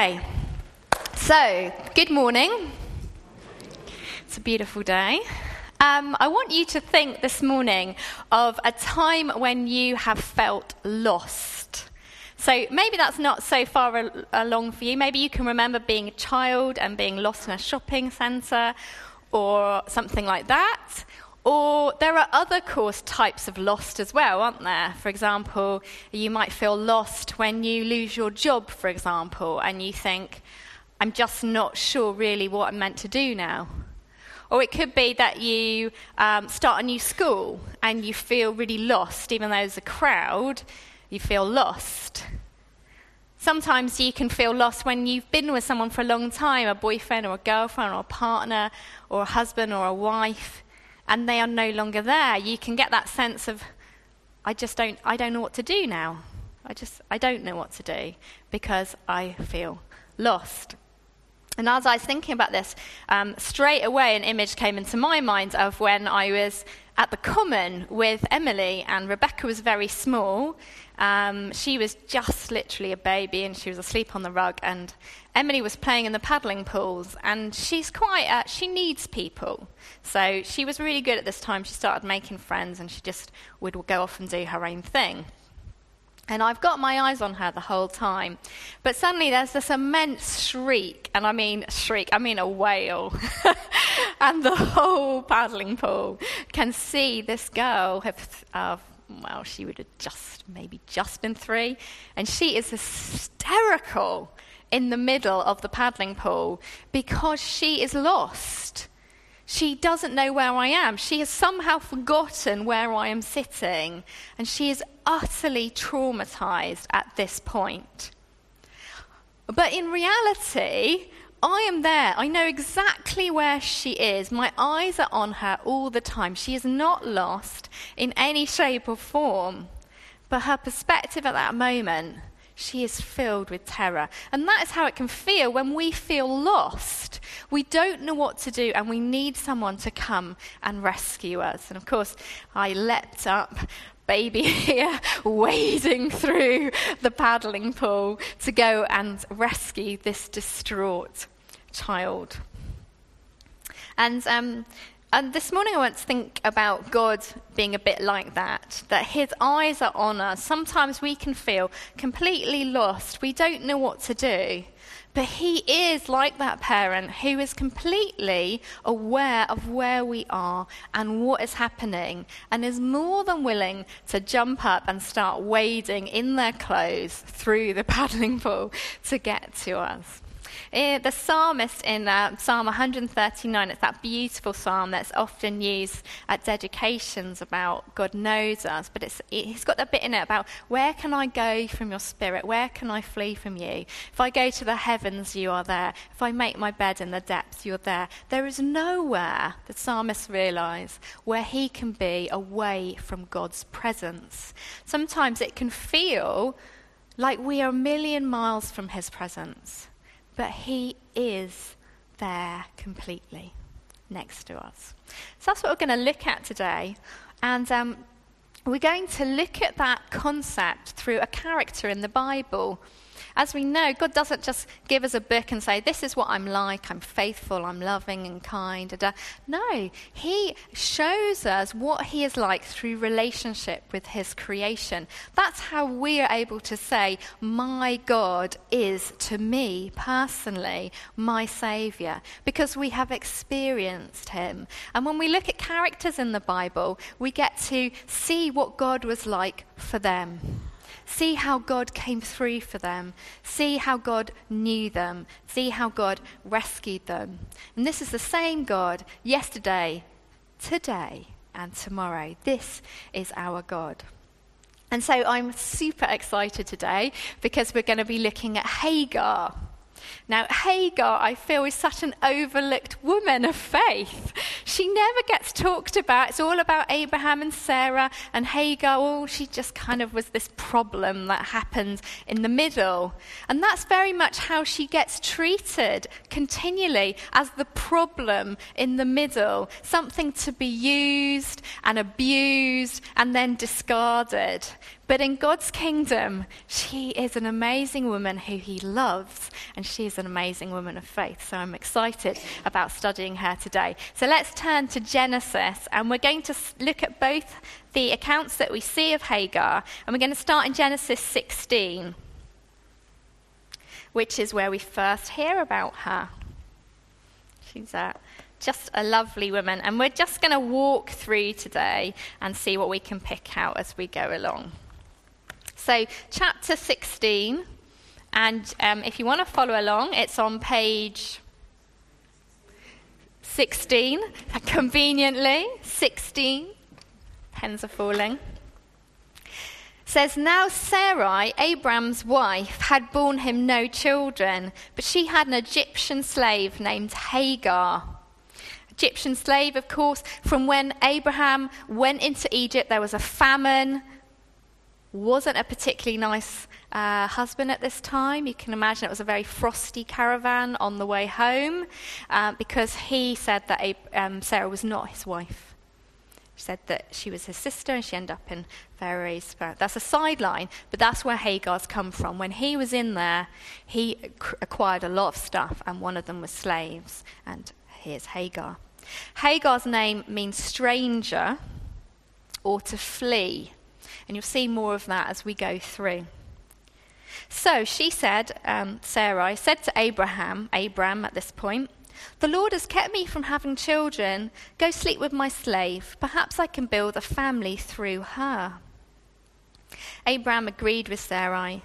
Okay, so good morning. It's a beautiful day. Um, I want you to think this morning of a time when you have felt lost. So maybe that's not so far al- along for you. Maybe you can remember being a child and being lost in a shopping centre or something like that. Or there are other course types of lost as well, aren't there? For example, you might feel lost when you lose your job, for example, and you think, I'm just not sure really what I'm meant to do now. Or it could be that you um, start a new school and you feel really lost, even though there's a crowd, you feel lost. Sometimes you can feel lost when you've been with someone for a long time a boyfriend or a girlfriend or a partner or a husband or a wife and they are no longer there. You can get that sense of, I just don't, I don't know what to do now. I just, I don't know what to do because I feel lost. And as I was thinking about this, um, straight away an image came into my mind of when I was at the Common with Emily, and Rebecca was very small. Um, she was just literally a baby, and she was asleep on the rug. And Emily was playing in the paddling pools, and she's quite, uh, she needs people. So she was really good at this time. She started making friends, and she just would go off and do her own thing. And I've got my eyes on her the whole time. But suddenly there's this immense shriek, and I mean shriek, I mean a wail. and the whole paddling pool can see this girl have, uh, well, she would have just, maybe just been three, and she is hysterical in the middle of the paddling pool because she is lost. She doesn't know where I am. She has somehow forgotten where I am sitting, and she is utterly traumatized at this point. But in reality, I am there. I know exactly where she is. My eyes are on her all the time. She is not lost in any shape or form. But her perspective at that moment she is filled with terror. And that is how it can feel when we feel lost. We don't know what to do, and we need someone to come and rescue us. And of course, I leapt up, baby here, wading through the paddling pool to go and rescue this distraught child. And um, and this morning I want to think about God being a bit like that, that his eyes are on us. Sometimes we can feel completely lost. We don't know what to do. But he is like that parent who is completely aware of where we are and what is happening and is more than willing to jump up and start wading in their clothes through the paddling pool to get to us. Eh, the psalmist in uh, Psalm 139, it's that beautiful psalm that's often used at dedications about God knows us, but it's, he's got that bit in it about where can I go from your spirit? Where can I flee from you? If I go to the heavens, you are there. If I make my bed in the depths, you're there. There is nowhere, the psalmist realizes, where he can be away from God's presence. Sometimes it can feel like we are a million miles from his presence but He is there completely next to us. So that's what we're going to look at today. And um, we're going to look at that concept through a character in the Bible. As we know, God doesn't just give us a book and say, This is what I'm like, I'm faithful, I'm loving and kind. No, He shows us what He is like through relationship with His creation. That's how we are able to say, My God is to me personally my Saviour, because we have experienced Him. And when we look at characters in the Bible, we get to see what God was like for them. See how God came through for them. See how God knew them. See how God rescued them. And this is the same God yesterday, today, and tomorrow. This is our God. And so I'm super excited today because we're going to be looking at Hagar. Now, Hagar, I feel, is such an overlooked woman of faith. She never gets talked about. It's all about Abraham and Sarah and Hagar. Oh, she just kind of was this problem that happened in the middle. And that's very much how she gets treated continually as the problem in the middle, something to be used and abused and then discarded. But in God's kingdom, she is an amazing woman who he loves, and she is an amazing woman of faith. So I'm excited about studying her today. So let's turn to Genesis, and we're going to look at both the accounts that we see of Hagar, and we're going to start in Genesis 16, which is where we first hear about her. She's a just a lovely woman. And we're just going to walk through today and see what we can pick out as we go along. So, chapter 16, and um, if you want to follow along, it's on page 16, conveniently, 16. Pens are falling. Says, Now Sarai, Abram's wife, had borne him no children, but she had an Egyptian slave named Hagar. Egyptian slave, of course, from when Abraham went into Egypt, there was a famine. Wasn't a particularly nice uh, husband at this time. You can imagine it was a very frosty caravan on the way home uh, because he said that um, Sarah was not his wife. She said that she was his sister and she ended up in Pharaoh's. That's a sideline, but that's where Hagar's come from. When he was in there, he acquired a lot of stuff, and one of them was slaves. And here's Hagar. Hagar's name means stranger or to flee. And you'll see more of that as we go through. So she said, um, Sarai said to Abraham, Abram at this point, The Lord has kept me from having children. Go sleep with my slave. Perhaps I can build a family through her. Abram agreed with Sarai,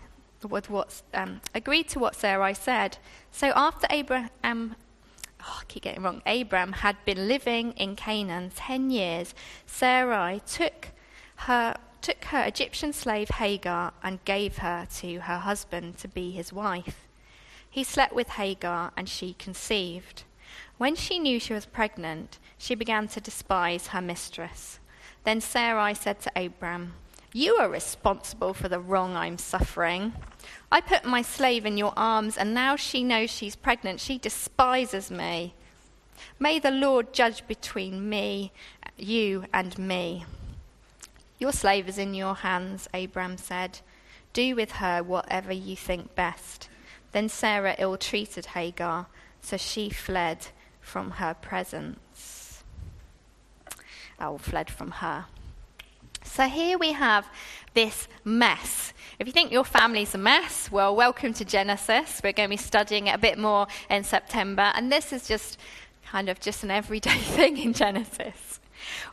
with what, um, agreed to what Sarai said. So after Abraham oh, I keep getting wrong, Abram had been living in Canaan 10 years, Sarai took her, took her Egyptian slave Hagar and gave her to her husband to be his wife. He slept with Hagar and she conceived. When she knew she was pregnant, she began to despise her mistress. Then Sarai said to Abram, You are responsible for the wrong I'm suffering. I put my slave in your arms, and now she knows she's pregnant. She despises me. May the Lord judge between me, you, and me. Your slave is in your hands, Abram said. Do with her whatever you think best. Then Sarah ill treated Hagar, so she fled from her presence. Oh, fled from her. So here we have this mess. If you think your family's a mess, well, welcome to Genesis. We're going to be studying it a bit more in September, and this is just kind of just an everyday thing in Genesis.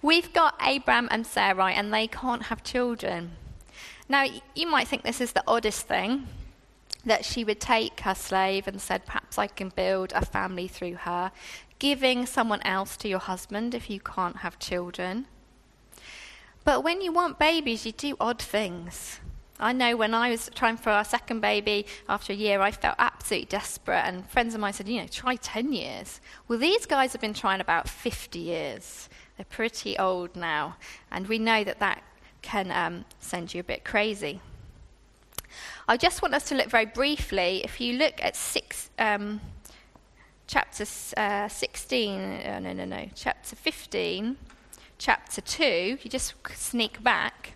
We've got Abram and Sarai, and they can't have children. Now, you might think this is the oddest thing that she would take her slave and said, Perhaps I can build a family through her, giving someone else to your husband if you can't have children. But when you want babies, you do odd things. I know when I was trying for our second baby after a year, I felt absolutely desperate. And friends of mine said, you know, try 10 years. Well, these guys have been trying about 50 years. They're pretty old now. And we know that that can um, send you a bit crazy. I just want us to look very briefly. If you look at six, um, chapter uh, 16, uh, no, no, no, chapter 15, chapter 2, you just sneak back,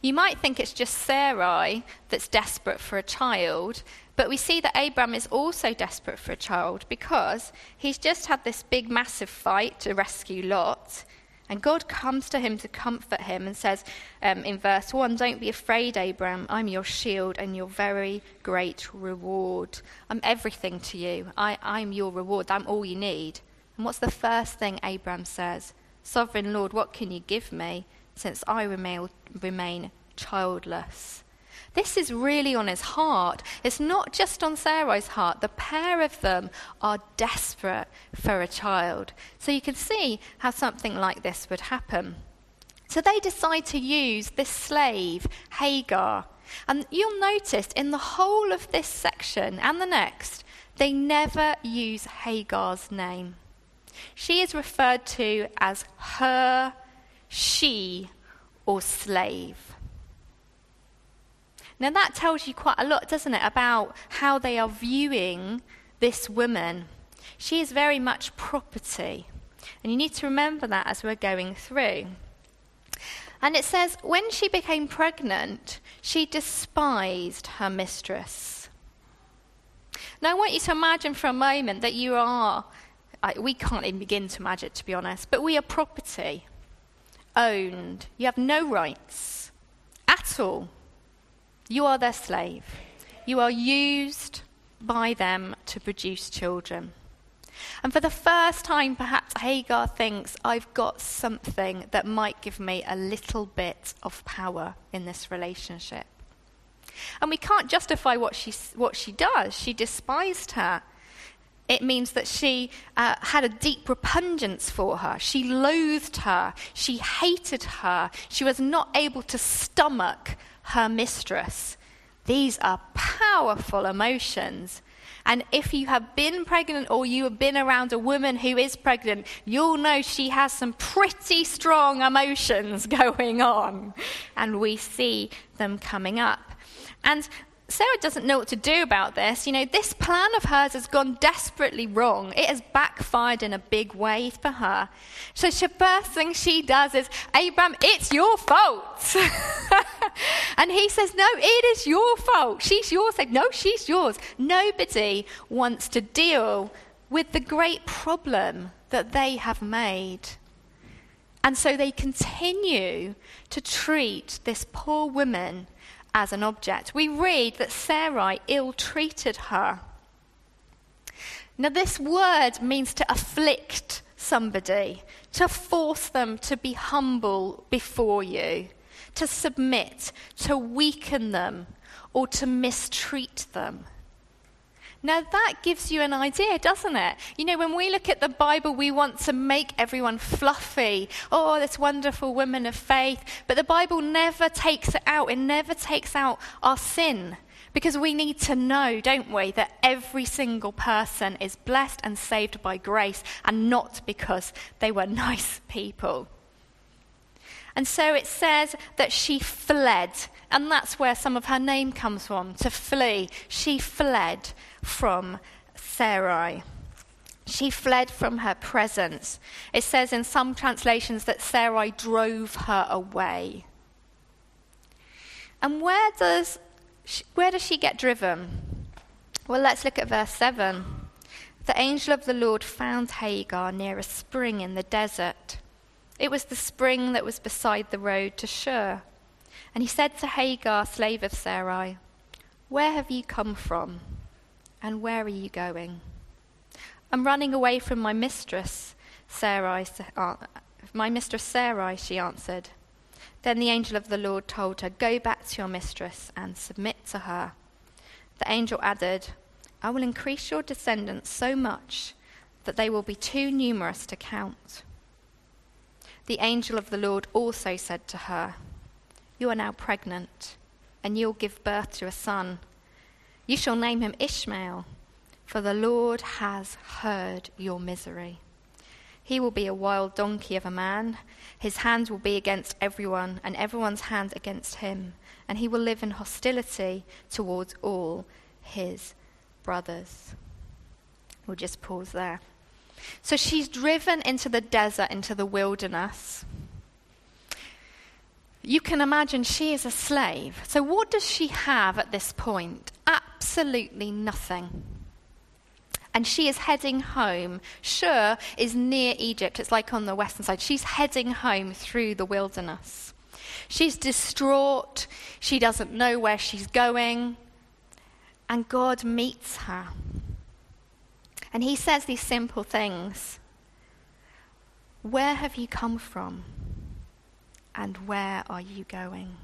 you might think it's just Sarai that's desperate for a child, but we see that Abram is also desperate for a child because he's just had this big, massive fight to rescue Lot. And God comes to him to comfort him and says um, in verse 1 Don't be afraid, Abram. I'm your shield and your very great reward. I'm everything to you. I, I'm your reward. I'm all you need. And what's the first thing Abram says? Sovereign Lord, what can you give me since I remain, remain childless? This is really on his heart. It's not just on Sarai's heart. The pair of them are desperate for a child. So you can see how something like this would happen. So they decide to use this slave, Hagar. And you'll notice in the whole of this section and the next, they never use Hagar's name. She is referred to as her, she, or slave. Now, that tells you quite a lot, doesn't it, about how they are viewing this woman. She is very much property. And you need to remember that as we're going through. And it says, when she became pregnant, she despised her mistress. Now, I want you to imagine for a moment that you are, we can't even begin to imagine to be honest, but we are property, owned. You have no rights at all. You are their slave. You are used by them to produce children. And for the first time, perhaps Hagar thinks, I've got something that might give me a little bit of power in this relationship. And we can't justify what she, what she does. She despised her. It means that she uh, had a deep repugnance for her. She loathed her. She hated her. She was not able to stomach her mistress. These are powerful emotions. And if you have been pregnant or you have been around a woman who is pregnant, you'll know she has some pretty strong emotions going on. And we see them coming up. And Sarah doesn't know what to do about this. You know, this plan of hers has gone desperately wrong. It has backfired in a big way for her. So the first thing she does is, Abraham, it's your fault. and he says, No, it is your fault. She's yours. No, she's yours. Nobody wants to deal with the great problem that they have made. And so they continue to treat this poor woman as an object. We read that Sarai ill treated her. Now, this word means to afflict somebody, to force them to be humble before you, to submit, to weaken them, or to mistreat them. Now, that gives you an idea, doesn't it? You know, when we look at the Bible, we want to make everyone fluffy. Oh, this wonderful woman of faith. But the Bible never takes it out, it never takes out our sin. Because we need to know, don't we, that every single person is blessed and saved by grace and not because they were nice people. And so it says that she fled, and that's where some of her name comes from to flee. She fled from Sarai. She fled from her presence. It says in some translations that Sarai drove her away. And where does she, where does she get driven? Well, let's look at verse 7. The angel of the Lord found Hagar near a spring in the desert. It was the spring that was beside the road to Shur. And he said to Hagar, slave of Sarai, Where have you come from? And where are you going? I'm running away from my mistress, Sarai. Uh, my mistress Sarai, she answered. Then the angel of the Lord told her, Go back to your mistress and submit to her. The angel added, I will increase your descendants so much that they will be too numerous to count. The angel of the Lord also said to her, You are now pregnant, and you'll give birth to a son you shall name him Ishmael, for the Lord has heard your misery. He will be a wild donkey of a man. His hand will be against everyone, and everyone's hand against him. And he will live in hostility towards all his brothers. We'll just pause there. So she's driven into the desert, into the wilderness. You can imagine she is a slave. So, what does she have at this point? Absolutely nothing. And she is heading home. Shur is near Egypt, it's like on the western side. She's heading home through the wilderness. She's distraught. She doesn't know where she's going. And God meets her. And he says these simple things Where have you come from? and where are you going?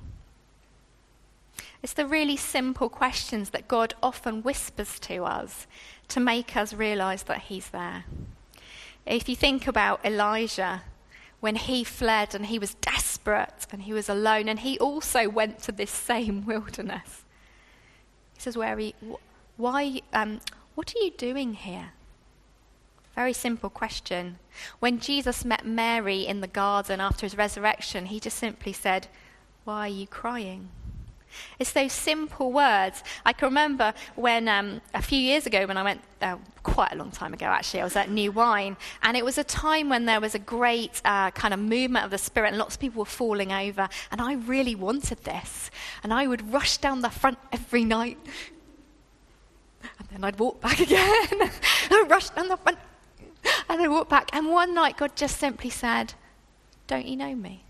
It's the really simple questions that God often whispers to us to make us realize that He's there. If you think about Elijah, when he fled and he was desperate and he was alone, and he also went to this same wilderness, he says, Where are you? Why? Um, what are you doing here? Very simple question. When Jesus met Mary in the garden after his resurrection, he just simply said, Why are you crying? It's those simple words. I can remember when um, a few years ago, when I went, uh, quite a long time ago actually, I was at New Wine, and it was a time when there was a great uh, kind of movement of the Spirit, and lots of people were falling over, and I really wanted this. And I would rush down the front every night, and I'd walk back again. I'd rush down the front, and I'd walk back. And one night, God just simply said, Don't you know me?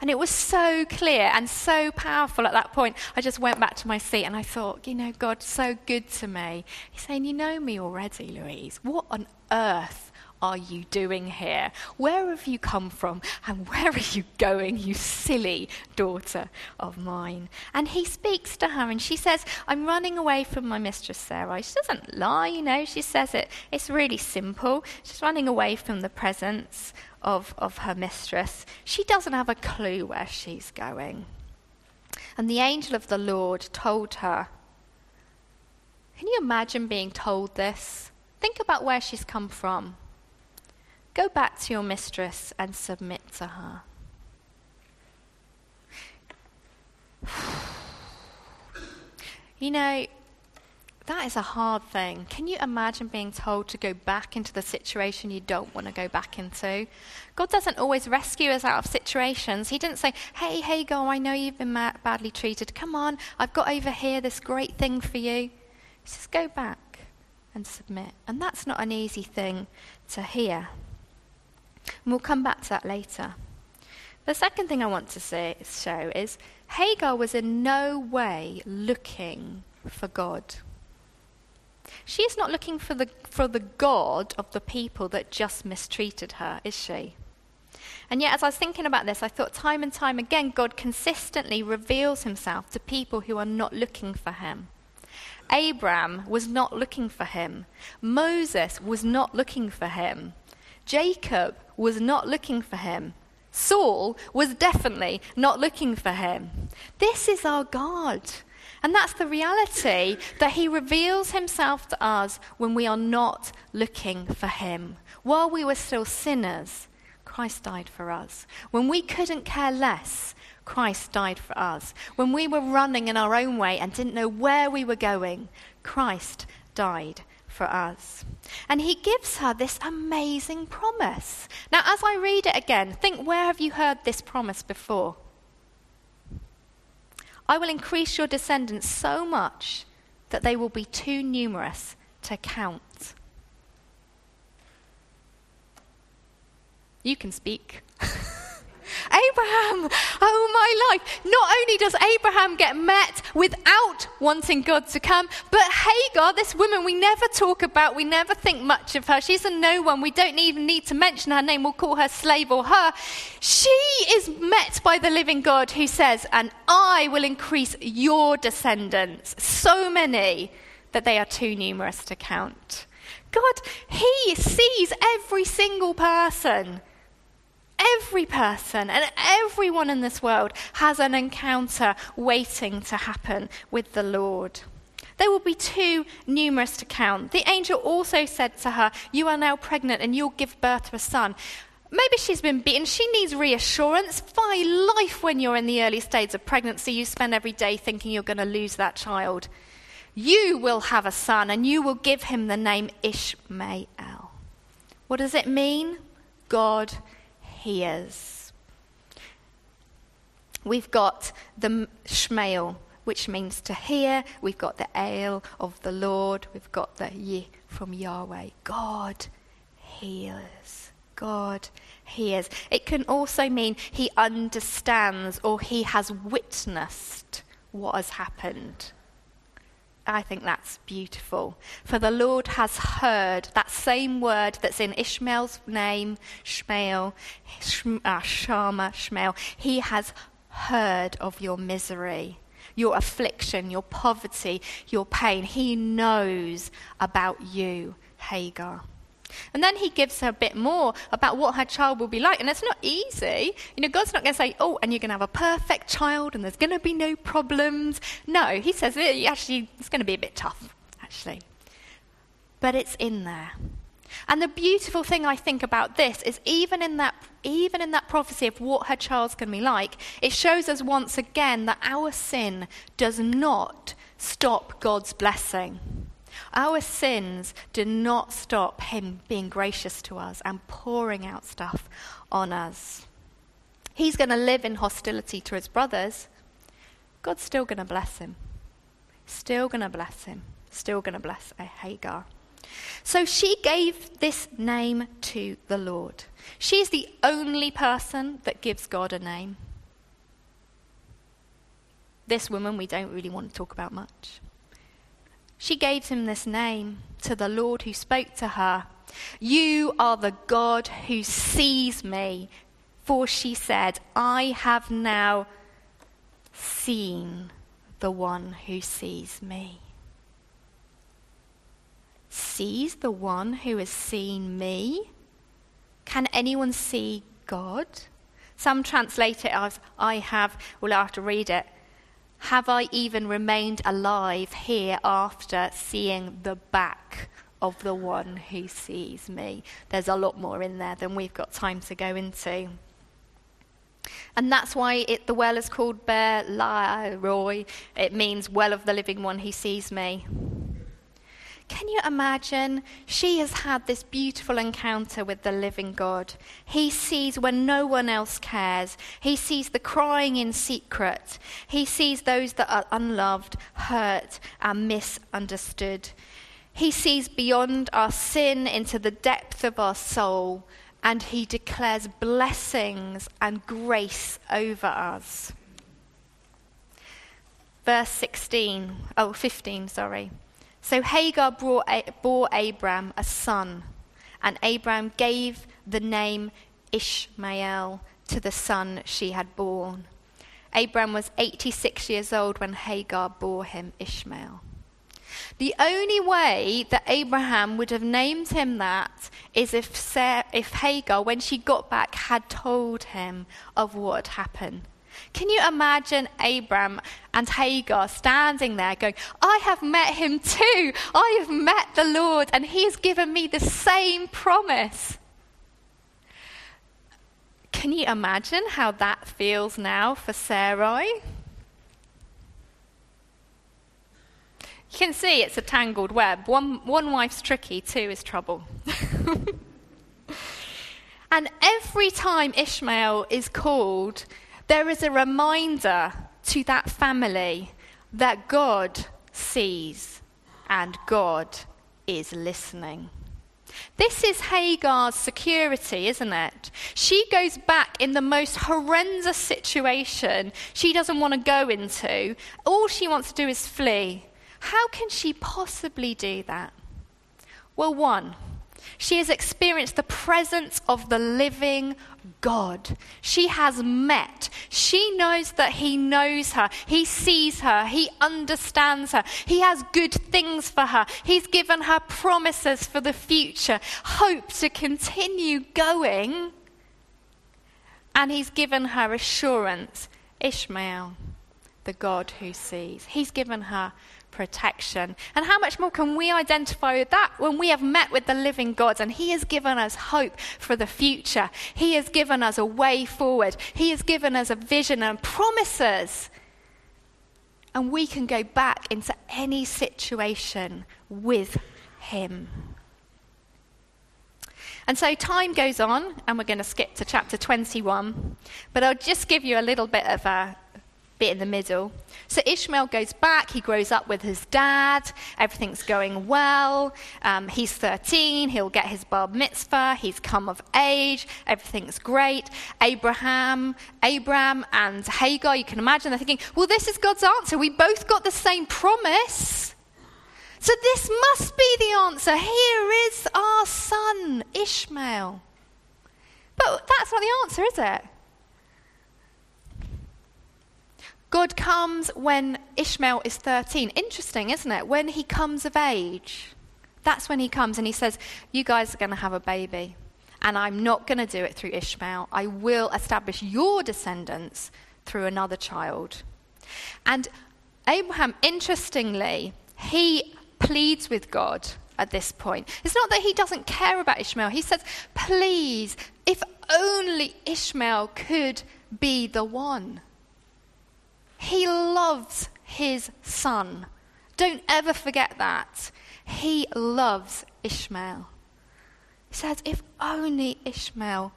And it was so clear and so powerful at that point. I just went back to my seat and I thought, you know, God's so good to me. He's saying, You know me already, Louise. What on earth are you doing here? Where have you come from? And where are you going, you silly daughter of mine? And he speaks to her and she says, I'm running away from my mistress Sarah. She doesn't lie, you know, she says it. It's really simple. She's running away from the presence of, of her mistress. She doesn't have a clue where she's going. And the angel of the Lord told her, Can you imagine being told this? Think about where she's come from. Go back to your mistress and submit to her. You know, that is a hard thing. Can you imagine being told to go back into the situation you don't want to go back into? God doesn't always rescue us out of situations. He didn't say, Hey, hey, Hagar, I know you've been badly treated. Come on, I've got over here this great thing for you. He says, Go back and submit. And that's not an easy thing to hear. And we'll come back to that later. The second thing I want to say, show is Hagar was in no way looking for God. She is not looking for the, for the God of the people that just mistreated her, is she? And yet, as I was thinking about this, I thought time and time again, God consistently reveals himself to people who are not looking for him. Abraham was not looking for him. Moses was not looking for him. Jacob was not looking for him. Saul was definitely not looking for him. This is our God. And that's the reality that he reveals himself to us when we are not looking for him. While we were still sinners, Christ died for us. When we couldn't care less, Christ died for us. When we were running in our own way and didn't know where we were going, Christ died for us. And he gives her this amazing promise. Now, as I read it again, think where have you heard this promise before? I will increase your descendants so much that they will be too numerous to count. You can speak. Abraham, oh my life. Not only does Abraham get met without wanting God to come, but Hagar, this woman we never talk about, we never think much of her. She's a no one. We don't even need to mention her name. We'll call her slave or her. She is met by the living God who says, And I will increase your descendants, so many that they are too numerous to count. God, He sees every single person. Every person and everyone in this world has an encounter waiting to happen with the Lord. They will be too numerous to count. The angel also said to her, You are now pregnant and you'll give birth to a son. Maybe she's been beaten. She needs reassurance. By life, when you're in the early stages of pregnancy, you spend every day thinking you're going to lose that child. You will have a son and you will give him the name Ishmael. What does it mean? God hears. We've got the Shmael, which means to hear. We've got the Ale of the Lord. We've got the Ye from Yahweh. God hears. God hears. It can also mean he understands or he has witnessed what has happened. I think that's beautiful. For the Lord has heard that same word that's in Ishmael's name, Shmael, uh, Shama, Shmael. He has heard of your misery, your affliction, your poverty, your pain. He knows about you, Hagar. And then he gives her a bit more about what her child will be like. And it's not easy. You know, God's not going to say, oh, and you're going to have a perfect child and there's going to be no problems. No, he says, actually, it's going to be a bit tough, actually. But it's in there. And the beautiful thing I think about this is even in that even in that prophecy of what her child's going to be like, it shows us once again that our sin does not stop God's blessing. Our sins do not stop him being gracious to us and pouring out stuff on us. He's going to live in hostility to his brothers. God's still going to bless him. Still going to bless him. Still going to bless Hagar. So she gave this name to the Lord. She's the only person that gives God a name. This woman we don't really want to talk about much. She gave him this name to the Lord who spoke to her. You are the God who sees me. For she said, I have now seen the one who sees me sees the one who has seen me? Can anyone see God? Some translate it as, I have, well, I have to read it. Have I even remained alive here after seeing the back of the one who sees me? There's a lot more in there than we've got time to go into. And that's why it, the well is called Beer Roy. It means well of the living one who sees me. Can you imagine? She has had this beautiful encounter with the living God. He sees when no one else cares. He sees the crying in secret. He sees those that are unloved, hurt, and misunderstood. He sees beyond our sin into the depth of our soul, and he declares blessings and grace over us. Verse 16, oh, 15, sorry. So Hagar brought, bore Abram a son, and Abram gave the name Ishmael to the son she had born. Abram was 86 years old when Hagar bore him Ishmael. The only way that Abraham would have named him that is if, Sarah, if Hagar, when she got back, had told him of what had happened. Can you imagine Abram and Hagar standing there going, I have met him too. I have met the Lord, and he has given me the same promise. Can you imagine how that feels now for Sarai? You can see it's a tangled web. One, one wife's tricky, two is trouble. and every time Ishmael is called, there is a reminder to that family that God sees and God is listening. This is Hagar's security, isn't it? She goes back in the most horrendous situation she doesn't want to go into. All she wants to do is flee. How can she possibly do that? Well, one, she has experienced the presence of the living God. She has met. She knows that He knows her. He sees her. He understands her. He has good things for her. He's given her promises for the future, hope to continue going. And He's given her assurance Ishmael, the God who sees. He's given her protection. And how much more can we identify with that when we have met with the living God and He has given us hope for the future? He has given us a way forward, He has given us a vision and promises. And we can go back into any situation with Him. And so time goes on, and we're going to skip to chapter 21. But I'll just give you a little bit of a, bit in the middle. So Ishmael goes back, he grows up with his dad, everything's going well. Um, he's 13, he'll get his bar mitzvah, he's come of age, everything's great. Abraham, Abraham and Hagar, you can imagine, they're thinking, well, this is God's answer. We both got the same promise. So this must be the answer. Here is our son, Ishmael. But that's not the answer, is it? God comes when Ishmael is 13. Interesting, isn't it? When he comes of age, that's when he comes and he says, You guys are going to have a baby. And I'm not going to do it through Ishmael. I will establish your descendants through another child. And Abraham, interestingly, he pleads with God at this point. It's not that he doesn't care about Ishmael. He says, please, if only Ishmael could be the one. He loves his son. Don't ever forget that. He loves Ishmael. He says, if only Ishmael.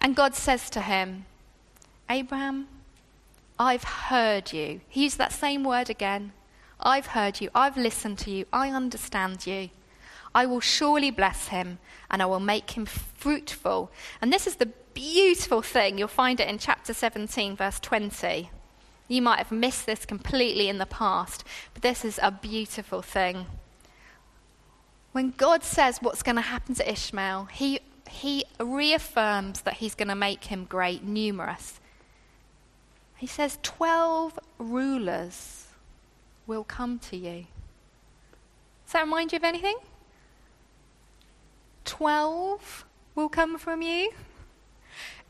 And God says to him, Abraham, I've heard you. He used that same word again. I've heard you. I've listened to you. I understand you. I will surely bless him and I will make him fruitful. And this is the beautiful thing. You'll find it in chapter 17, verse 20. You might have missed this completely in the past, but this is a beautiful thing. When God says what's going to happen to Ishmael, he, he reaffirms that he's going to make him great, numerous. He says, 12 rulers will come to you. Does that remind you of anything? 12 will come from you.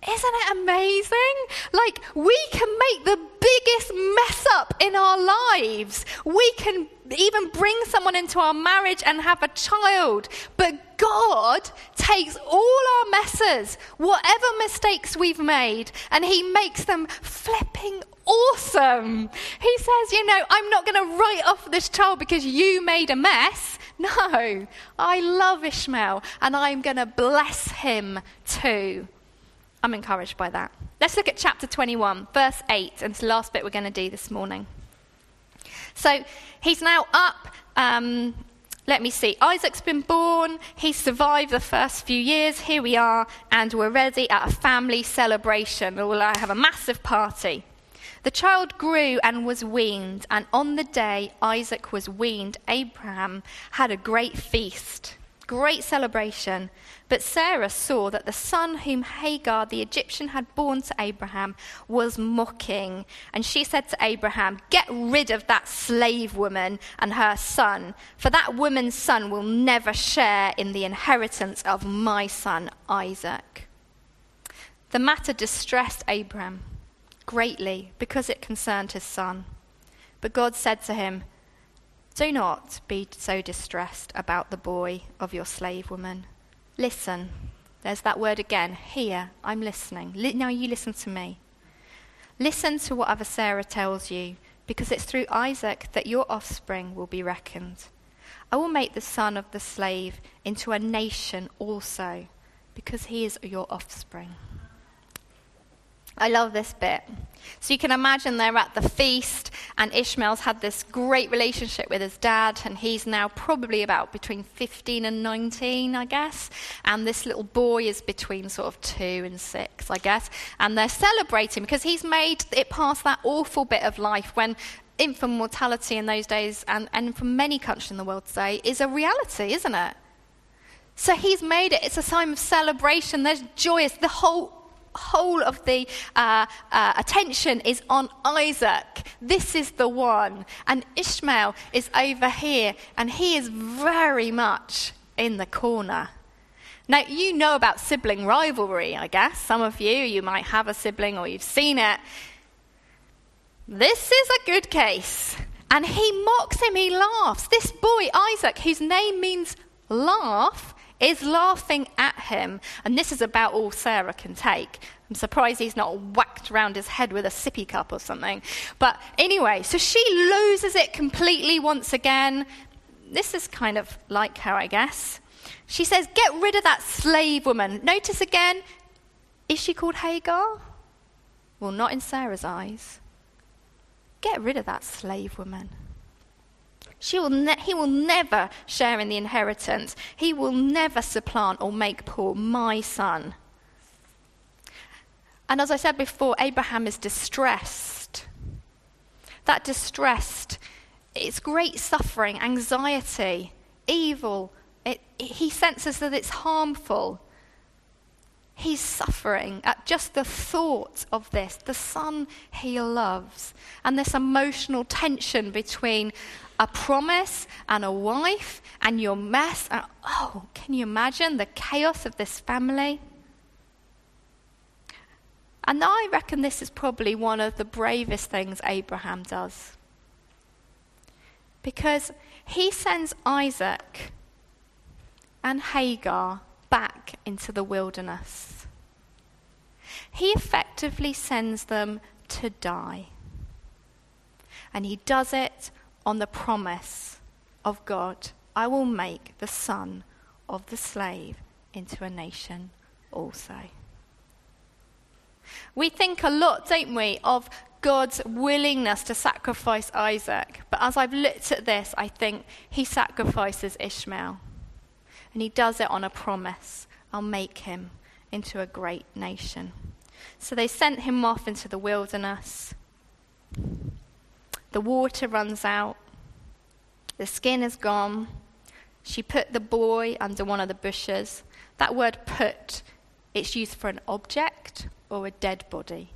Isn't it amazing? Like, we can make the biggest mess up in our lives. We can even bring someone into our marriage and have a child. But God takes all our messes, whatever mistakes we've made, and He makes them flipping awesome. He says, You know, I'm not going to write off this child because you made a mess. No, I love Ishmael and I'm going to bless him too. I'm encouraged by that. Let's look at chapter 21, verse 8, and it's the last bit we're going to do this morning. So he's now up. Um, let me see. Isaac's been born. He survived the first few years. Here we are, and we're ready at a family celebration. We'll have a massive party. The child grew and was weaned, and on the day Isaac was weaned, Abraham had a great feast, great celebration. But Sarah saw that the son whom Hagar the Egyptian had borne to Abraham was mocking. And she said to Abraham, Get rid of that slave woman and her son, for that woman's son will never share in the inheritance of my son Isaac. The matter distressed Abraham greatly because it concerned his son. But God said to him, Do not be so distressed about the boy of your slave woman Listen. There's that word again. Here, I'm listening. now you listen to me. Listen to whatever Sarah tells you, because it's through Isaac that your offspring will be reckoned. I will make the son of the slave into a nation also, because he is your offspring. I love this bit. So you can imagine they're at the feast, and Ishmael's had this great relationship with his dad, and he's now probably about between 15 and 19, I guess. And this little boy is between sort of two and six, I guess. And they're celebrating because he's made it past that awful bit of life when infant mortality in those days, and, and for many countries in the world today, is a reality, isn't it? So he's made it. It's a time of celebration. There's joyous. The whole whole of the uh, uh, attention is on Isaac. This is the one. And Ishmael is over here, and he is very much in the corner. Now, you know about sibling rivalry, I guess. Some of you, you might have a sibling or you've seen it. This is a good case. And he mocks him, he laughs. This boy, Isaac, whose name means laugh, is laughing at him. And this is about all Sarah can take. I'm surprised he's not whacked around his head with a sippy cup or something. But anyway, so she loses it completely once again. This is kind of like her, I guess. She says, Get rid of that slave woman. Notice again, is she called Hagar? Well, not in Sarah's eyes. Get rid of that slave woman. She will ne- he will never share in the inheritance. He will never supplant or make poor my son. And as I said before, Abraham is distressed. That distressed, it's great suffering, anxiety, evil. It, he senses that it's harmful. He's suffering at just the thought of this, the son he loves, and this emotional tension between a promise and a wife and your mess. And, oh, can you imagine the chaos of this family? And I reckon this is probably one of the bravest things Abraham does. Because he sends Isaac and Hagar back into the wilderness. He effectively sends them to die. And he does it on the promise of God I will make the son of the slave into a nation also. We think a lot, don't we, of God's willingness to sacrifice Isaac. But as I've looked at this, I think he sacrifices Ishmael. And he does it on a promise I'll make him into a great nation. So they sent him off into the wilderness. The water runs out. The skin is gone. She put the boy under one of the bushes. That word put, it's used for an object or a dead body.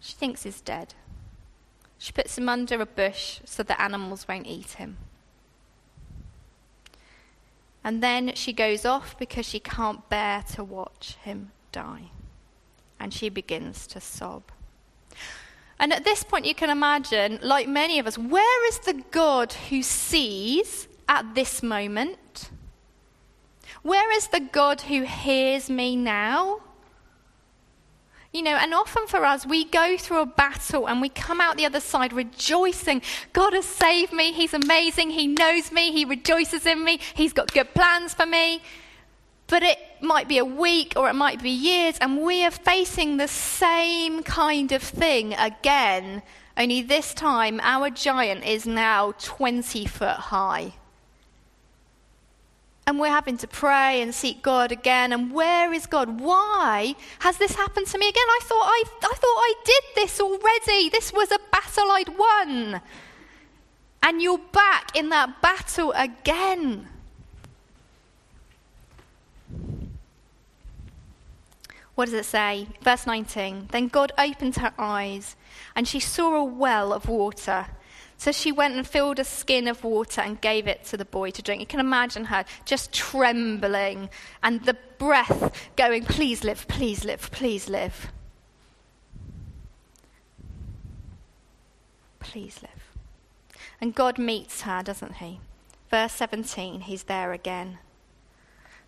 She thinks he's dead. She puts him under a bush so the animals won't eat him. And then she goes off because she can't bear to watch him die. And she begins to sob. And at this point, you can imagine, like many of us, where is the God who sees at this moment? Where is the God who hears me now? You know, and often for us, we go through a battle and we come out the other side rejoicing. God has saved me. He's amazing. He knows me. He rejoices in me. He's got good plans for me. But it might be a week or it might be years, and we are facing the same kind of thing again, only this time our giant is now 20 foot high. And we're having to pray and seek God again. And where is God? Why has this happened to me again? I thought I, I thought I did this already. This was a battle I'd won. And you're back in that battle again. What does it say? Verse 19. Then God opened her eyes, and she saw a well of water so she went and filled a skin of water and gave it to the boy to drink. You can imagine her just trembling and the breath going, Please live, please live, please live. Please live. And God meets her, doesn't he? Verse 17, he's there again.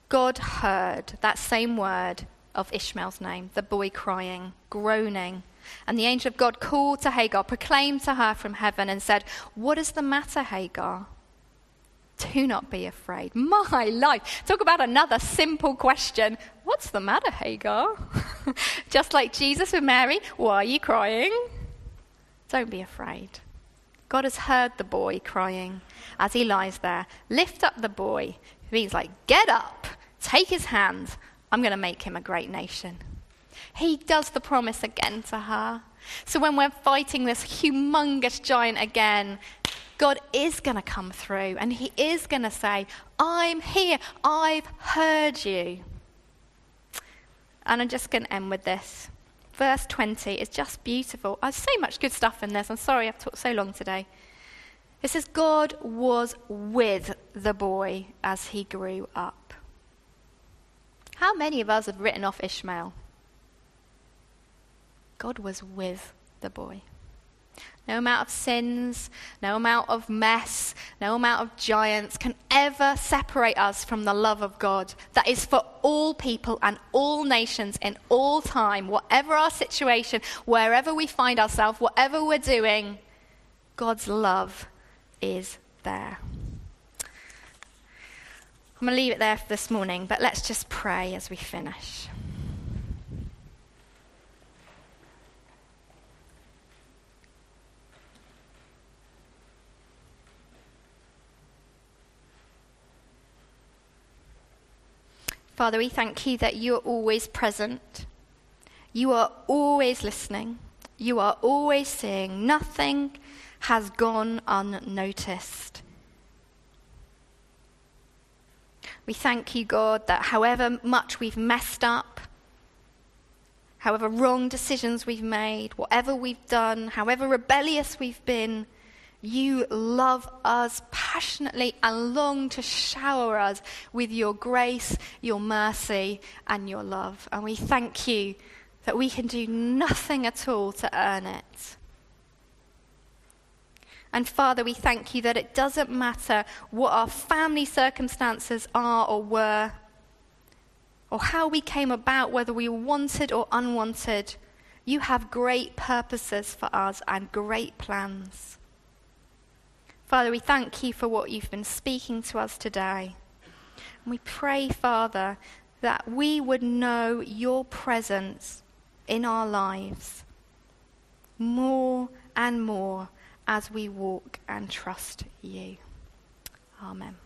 God heard that same word of Ishmael's name, the boy crying, groaning. And the angel of God called to Hagar, proclaimed to her from heaven, and said, What is the matter, Hagar? Do not be afraid. My life. Talk about another simple question. What's the matter, Hagar? Just like Jesus with Mary, why are you crying? Don't be afraid. God has heard the boy crying as he lies there. Lift up the boy. Means like, get up, take his hand. I'm going to make him a great nation. He does the promise again to her. So when we're fighting this humongous giant again, God is going to come through and He is going to say, I'm here. I've heard you. And I'm just going to end with this. Verse 20 is just beautiful. There's so much good stuff in this. I'm sorry I've talked so long today. It says, God was with the boy as he grew up. How many of us have written off Ishmael? God was with the boy. No amount of sins, no amount of mess, no amount of giants can ever separate us from the love of God that is for all people and all nations in all time, whatever our situation, wherever we find ourselves, whatever we're doing, God's love is there. I'm going to leave it there for this morning, but let's just pray as we finish. Father, we thank you that you are always present. You are always listening. You are always seeing. Nothing has gone unnoticed. We thank you, God, that however much we've messed up, however wrong decisions we've made, whatever we've done, however rebellious we've been, you love us passionately and long to shower us with your grace, your mercy, and your love. And we thank you that we can do nothing at all to earn it. And Father, we thank you that it doesn't matter what our family circumstances are or were, or how we came about, whether we were wanted or unwanted. You have great purposes for us and great plans. Father, we thank you for what you've been speaking to us today. And we pray, Father, that we would know your presence in our lives more and more as we walk and trust you. Amen.